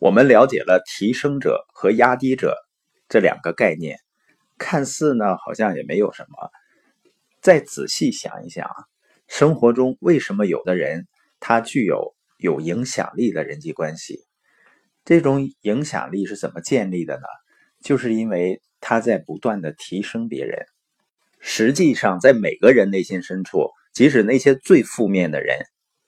我们了解了提升者和压低者这两个概念，看似呢好像也没有什么。再仔细想一想啊，生活中为什么有的人他具有有影响力的人际关系？这种影响力是怎么建立的呢？就是因为他在不断的提升别人。实际上，在每个人内心深处，即使那些最负面的人，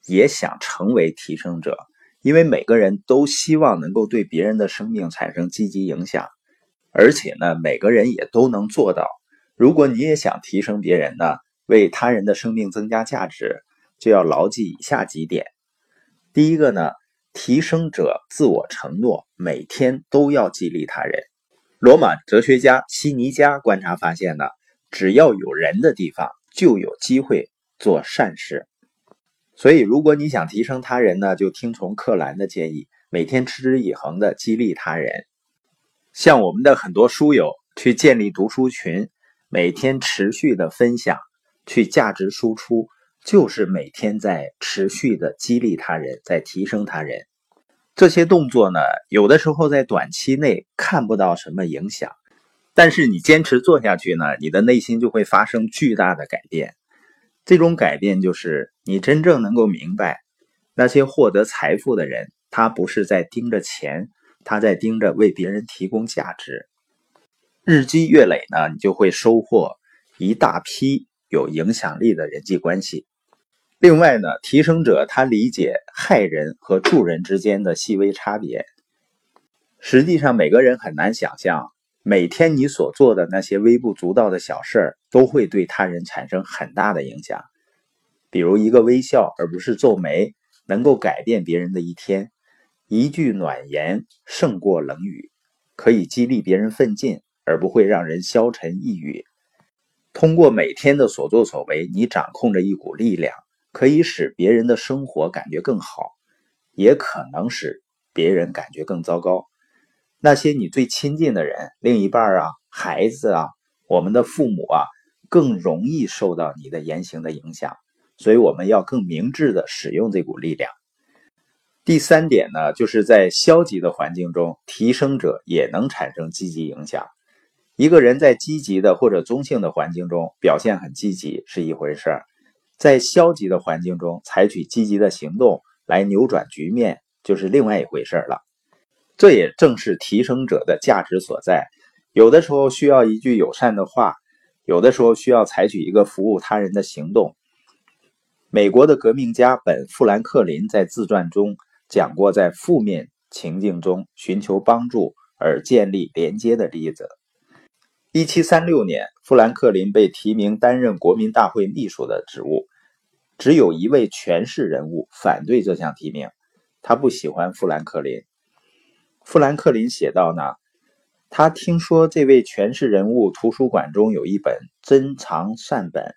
也想成为提升者。因为每个人都希望能够对别人的生命产生积极影响，而且呢，每个人也都能做到。如果你也想提升别人呢，为他人的生命增加价值，就要牢记以下几点。第一个呢，提升者自我承诺，每天都要激励他人。罗马哲学家西尼加观察发现呢，只要有人的地方，就有机会做善事。所以，如果你想提升他人呢，就听从克兰的建议，每天持之以恒的激励他人。像我们的很多书友去建立读书群，每天持续的分享，去价值输出，就是每天在持续的激励他人，在提升他人。这些动作呢，有的时候在短期内看不到什么影响，但是你坚持做下去呢，你的内心就会发生巨大的改变。这种改变就是你真正能够明白，那些获得财富的人，他不是在盯着钱，他在盯着为别人提供价值。日积月累呢，你就会收获一大批有影响力的人际关系。另外呢，提升者他理解害人和助人之间的细微差别。实际上，每个人很难想象。每天你所做的那些微不足道的小事儿，都会对他人产生很大的影响。比如一个微笑，而不是皱眉，能够改变别人的一天；一句暖言胜过冷语，可以激励别人奋进，而不会让人消沉抑郁。通过每天的所作所为，你掌控着一股力量，可以使别人的生活感觉更好，也可能使别人感觉更糟糕。那些你最亲近的人，另一半啊，孩子啊，我们的父母啊，更容易受到你的言行的影响，所以我们要更明智的使用这股力量。第三点呢，就是在消极的环境中，提升者也能产生积极影响。一个人在积极的或者中性的环境中表现很积极是一回事，在消极的环境中采取积极的行动来扭转局面，就是另外一回事了。这也正是提升者的价值所在。有的时候需要一句友善的话，有的时候需要采取一个服务他人的行动。美国的革命家本·富兰克林在自传中讲过，在负面情境中寻求帮助而建立连接的例子。一七三六年，富兰克林被提名担任国民大会秘书的职务，只有一位权势人物反对这项提名，他不喜欢富兰克林。富兰克林写道：“呢，他听说这位权势人物图书馆中有一本珍藏善本，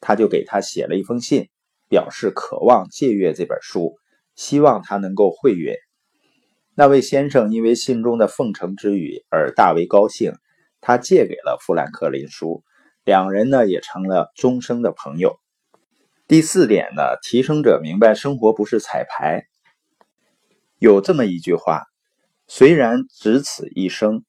他就给他写了一封信，表示渴望借阅这本书，希望他能够会阅。那位先生因为信中的奉承之语而大为高兴，他借给了富兰克林书，两人呢也成了终生的朋友。第四点呢，提升者明白生活不是彩排，有这么一句话。”虽然只此一生，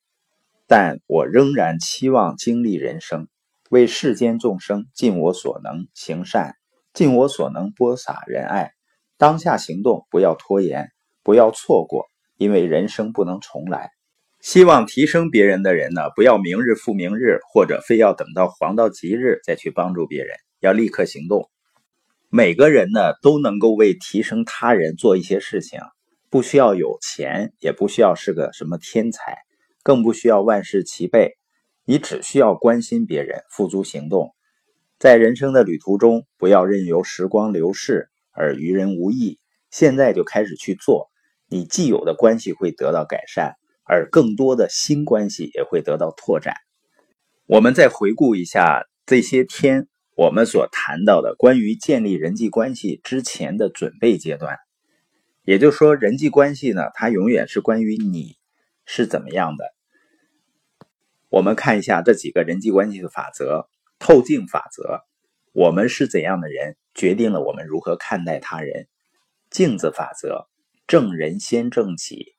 但我仍然期望经历人生，为世间众生尽我所能行善，尽我所能播撒仁爱。当下行动，不要拖延，不要错过，因为人生不能重来。希望提升别人的人呢，不要明日复明日，或者非要等到黄道吉日再去帮助别人，要立刻行动。每个人呢，都能够为提升他人做一些事情。不需要有钱，也不需要是个什么天才，更不需要万事齐备。你只需要关心别人，付诸行动。在人生的旅途中，不要任由时光流逝而于人无益。现在就开始去做，你既有的关系会得到改善，而更多的新关系也会得到拓展。我们再回顾一下这些天我们所谈到的关于建立人际关系之前的准备阶段。也就是说人际关系呢它永远是关于你是怎么样的。我们看一下这几个人际关系的法则透镜法则我们是怎样的人决定了我们如何看待他人。镜子法则正人先正己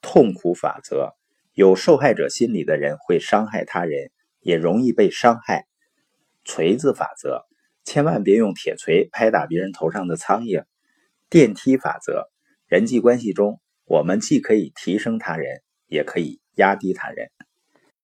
痛苦法则有受害者心理的人会伤害他人也容易被伤害。锤子法则千万别用铁锤拍打别人头上的苍蝇。电梯法则人际关系中我们既可以提升他人也可以压低他人。